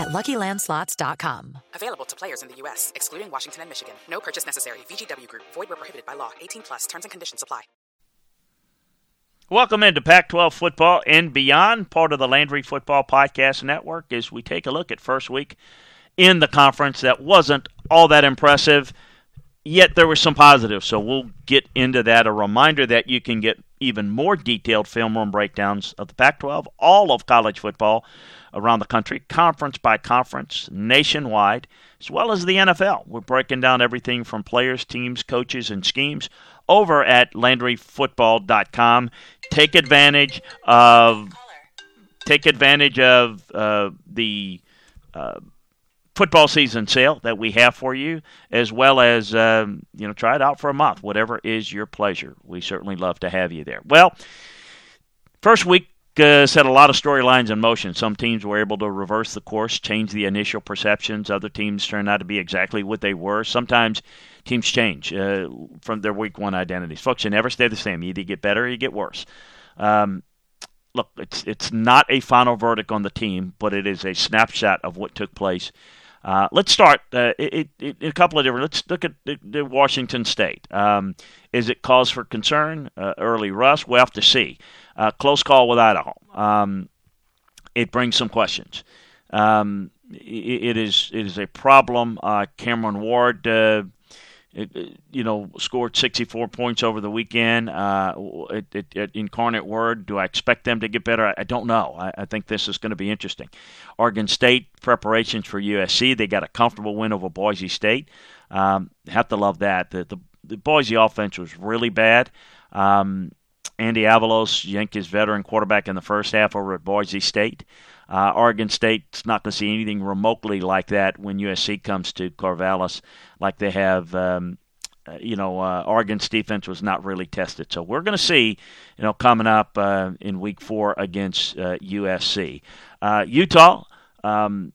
at LuckyLandSlots.com. Available to players in the U.S., excluding Washington and Michigan. No purchase necessary. VGW Group. Void where prohibited by law. 18 plus. Terms and conditions apply. Welcome into Pac-12 football and beyond, part of the Landry Football Podcast Network, as we take a look at first week in the conference that wasn't all that impressive, yet there were some positives. So we'll get into that. A reminder that you can get even more detailed film room breakdowns of the Pac 12, all of college football around the country, conference by conference, nationwide, as well as the NFL. We're breaking down everything from players, teams, coaches, and schemes over at LandryFootball.com. Take advantage of take advantage of uh, the uh, football season sale that we have for you, as well as um, you know try it out for a month, whatever is your pleasure. We certainly love to have you there. Well, first week uh, set a lot of storylines in motion. Some teams were able to reverse the course, change the initial perceptions. Other teams turned out to be exactly what they were. Sometimes teams change uh, from their week one identities. Folks, you never stay the same. You either get better or you get worse. Um, look, it's it's not a final verdict on the team, but it is a snapshot of what took place. Uh, let's start uh, it, it, a couple of different. Let's look at the, the Washington State. Um, is it cause for concern? Uh, early rust. We'll have to see. Uh, close call with Idaho. Um, it brings some questions. Um, it, it is it is a problem. Uh, Cameron Ward uh, you know, scored 64 points over the weekend uh, at, at, at, Incarnate Word. Do I expect them to get better? I, I don't know. I, I, think this is going to be interesting. Oregon State preparations for USC. They got a comfortable win over Boise State. Um, have to love that. The, the, the Boise offense was really bad. Um, Andy Avalos, Yankees veteran quarterback in the first half over at Boise State. Uh, Oregon State's not going to see anything remotely like that when USC comes to Corvallis, like they have. Um, uh, you know, uh, Oregon's defense was not really tested, so we're going to see, you know, coming up uh, in Week Four against USC, uh, uh, Utah. Um,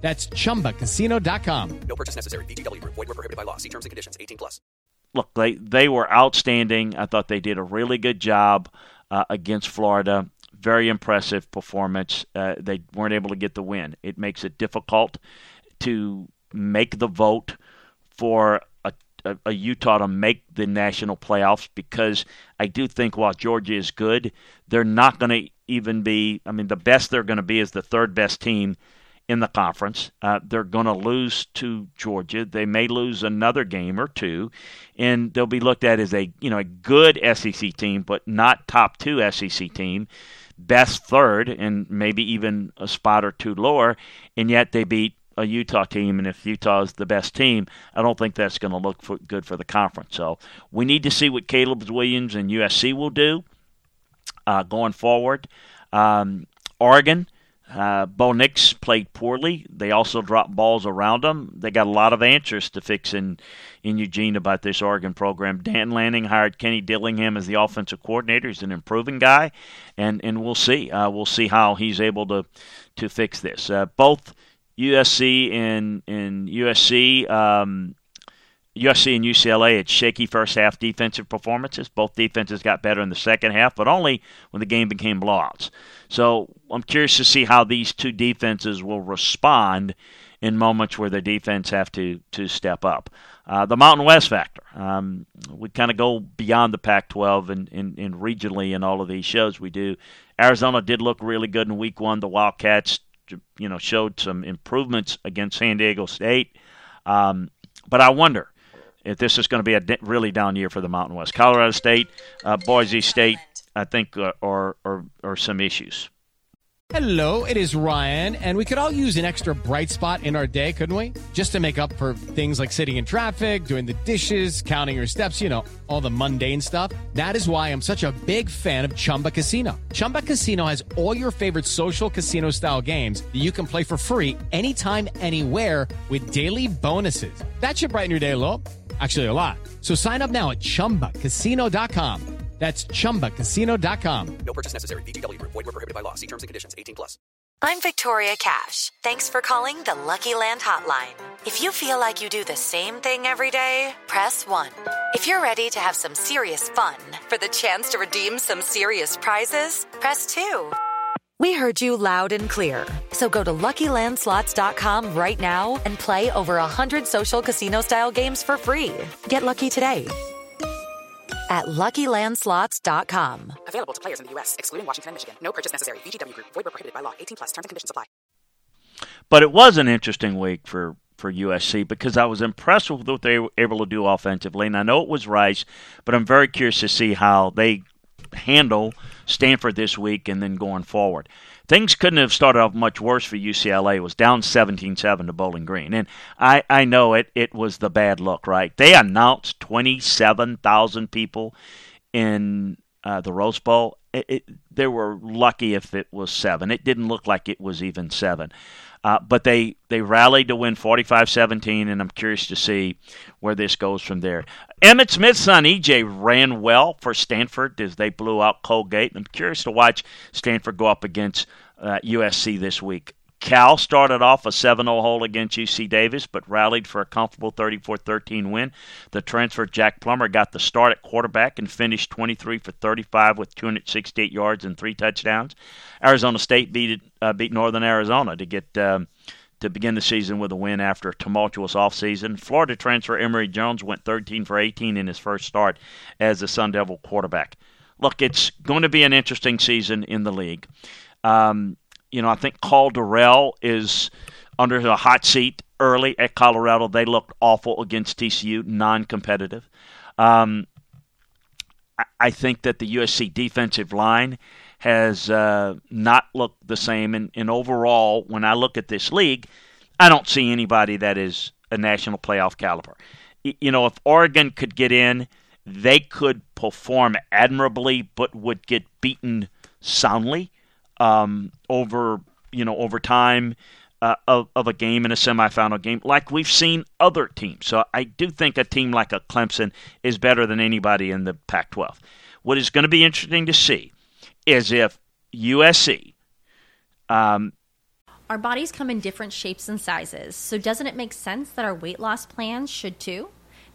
That's ChumbaCasino.com. No purchase necessary. VGW. Void were prohibited by law. See terms and conditions. 18 plus. Look, they, they were outstanding. I thought they did a really good job uh, against Florida. Very impressive performance. Uh, they weren't able to get the win. It makes it difficult to make the vote for a, a, a Utah to make the national playoffs because I do think while Georgia is good, they're not going to even be. I mean, the best they're going to be is the third best team in the conference. Uh, they're going to lose to Georgia. They may lose another game or two, and they'll be looked at as a you know a good SEC team, but not top two SEC team, best third, and maybe even a spot or two lower. And yet they beat a Utah team, and if Utah is the best team, I don't think that's going to look for, good for the conference. So we need to see what Caleb Williams and USC will do uh, going forward. Um, Oregon uh, Bo Nix played poorly. They also dropped balls around them. They got a lot of answers to fix in, in Eugene about this Oregon program. Dan Lanning hired Kenny Dillingham as the offensive coordinator. He's an improving guy, and, and we'll see. Uh, we'll see how he's able to to fix this. Uh, both USC and and USC, um, USC and UCLA had shaky first half defensive performances. Both defenses got better in the second half, but only when the game became blowouts. So I'm curious to see how these two defenses will respond in moments where the defense have to to step up. Uh, the Mountain West factor. Um, we kind of go beyond the Pac-12 and, and, and regionally in all of these shows we do. Arizona did look really good in Week One. The Wildcats, you know, showed some improvements against San Diego State. Um, but I wonder if this is going to be a really down year for the Mountain West. Colorado State, uh, Boise State, I think, uh, are, are, are some issues. Hello, it is Ryan, and we could all use an extra bright spot in our day, couldn't we? Just to make up for things like sitting in traffic, doing the dishes, counting your steps, you know, all the mundane stuff. That is why I'm such a big fan of Chumba Casino. Chumba Casino has all your favorite social casino style games that you can play for free anytime, anywhere with daily bonuses. That should brighten your day a little. Actually, a lot. So sign up now at chumbacasino.com. That's ChumbaCasino.com. No purchase necessary. VGW Group. Void were prohibited by law. See terms and conditions. 18 plus. I'm Victoria Cash. Thanks for calling the Lucky Land Hotline. If you feel like you do the same thing every day, press 1. If you're ready to have some serious fun for the chance to redeem some serious prizes, press 2. We heard you loud and clear. So go to LuckyLandSlots.com right now and play over 100 social casino-style games for free. Get lucky today at LuckyLandSlots.com. Available to players in the U.S., excluding Washington and Michigan. No purchase necessary. VGW Group. Void were prohibited by law. 18 plus. Terms and conditions apply. But it was an interesting week for, for USC because I was impressed with what they were able to do offensively. And I know it was Rice, but I'm very curious to see how they handle Stanford this week and then going forward things couldn't have started off much worse for UCLA. It was down 17-7 to Bowling Green. And I, I know it, it was the bad look, right? They announced 27,000 people in uh, the Rose Bowl. It, it, they were lucky if it was seven. It didn't look like it was even seven. Uh, but they, they rallied to win 45 17, and I'm curious to see where this goes from there. Emmitt Smith's son, EJ, ran well for Stanford as they blew out Colgate. I'm curious to watch Stanford go up against uh, USC this week. Cal started off a 7 0 hole against UC Davis, but rallied for a comfortable 34 13 win. The transfer Jack Plummer got the start at quarterback and finished 23 for 35 with 268 yards and three touchdowns. Arizona State beat, uh, beat Northern Arizona to get. Um, to begin the season with a win after a tumultuous offseason. Florida transfer Emory Jones went 13 for 18 in his first start as the Sun Devil quarterback. Look, it's going to be an interesting season in the league. Um, you know, I think Karl Dorrell is under the hot seat early at Colorado. They looked awful against TCU, non-competitive. Um, I think that the USC defensive line has uh, not looked the same. And, and overall, when I look at this league, I don't see anybody that is a national playoff caliber. You know, if Oregon could get in, they could perform admirably, but would get beaten soundly um, over you know over time uh, of, of a game in a semifinal game, like we've seen other teams. So I do think a team like a Clemson is better than anybody in the Pac-12. What is going to be interesting to see is if USC. Um, our bodies come in different shapes and sizes, so doesn't it make sense that our weight loss plans should too?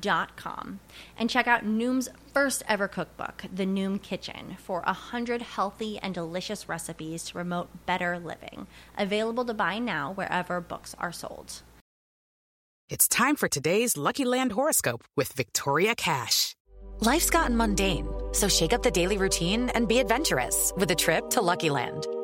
Dot com and check out Noom's first ever cookbook, The Noom Kitchen, for a hundred healthy and delicious recipes to promote better living. Available to buy now wherever books are sold. It's time for today's Lucky Land horoscope with Victoria Cash. Life's gotten mundane, so shake up the daily routine and be adventurous with a trip to Lucky Land.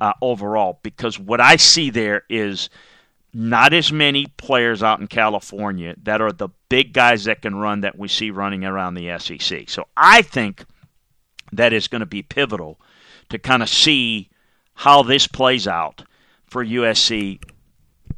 uh, overall. Because what I see there is not as many players out in California that are the big guys that can run that we see running around the SEC. So I think that is going to be pivotal to kind of see how this plays out for USC.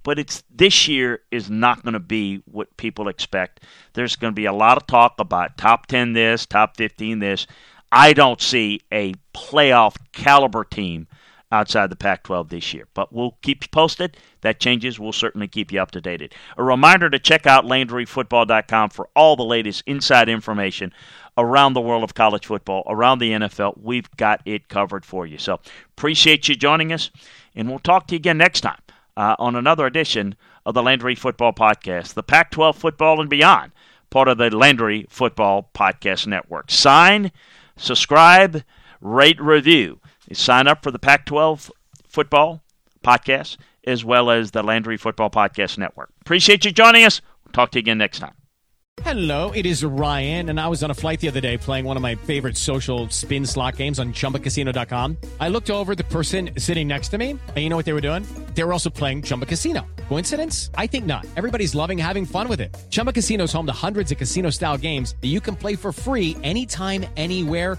But it's this year is not going to be what people expect. There's going to be a lot of talk about top 10 this, top 15 this. I don't see a playoff caliber team outside the Pac 12 this year. But we'll keep you posted. That changes. We'll certainly keep you up to date. A reminder to check out LandryFootball.com for all the latest inside information around the world of college football, around the NFL. We've got it covered for you. So appreciate you joining us, and we'll talk to you again next time uh, on another edition of the Landry Football Podcast, the Pac 12 football and beyond, part of the Landry Football Podcast Network. Sign, subscribe, rate, review. Sign up for the Pac 12 football podcast as well as the Landry Football Podcast Network. Appreciate you joining us. Talk to you again next time. Hello, it is Ryan, and I was on a flight the other day playing one of my favorite social spin slot games on chumbacasino.com. I looked over the person sitting next to me, and you know what they were doing? They were also playing Chumba Casino. Coincidence? I think not. Everybody's loving having fun with it. Chumba Casino is home to hundreds of casino style games that you can play for free anytime, anywhere,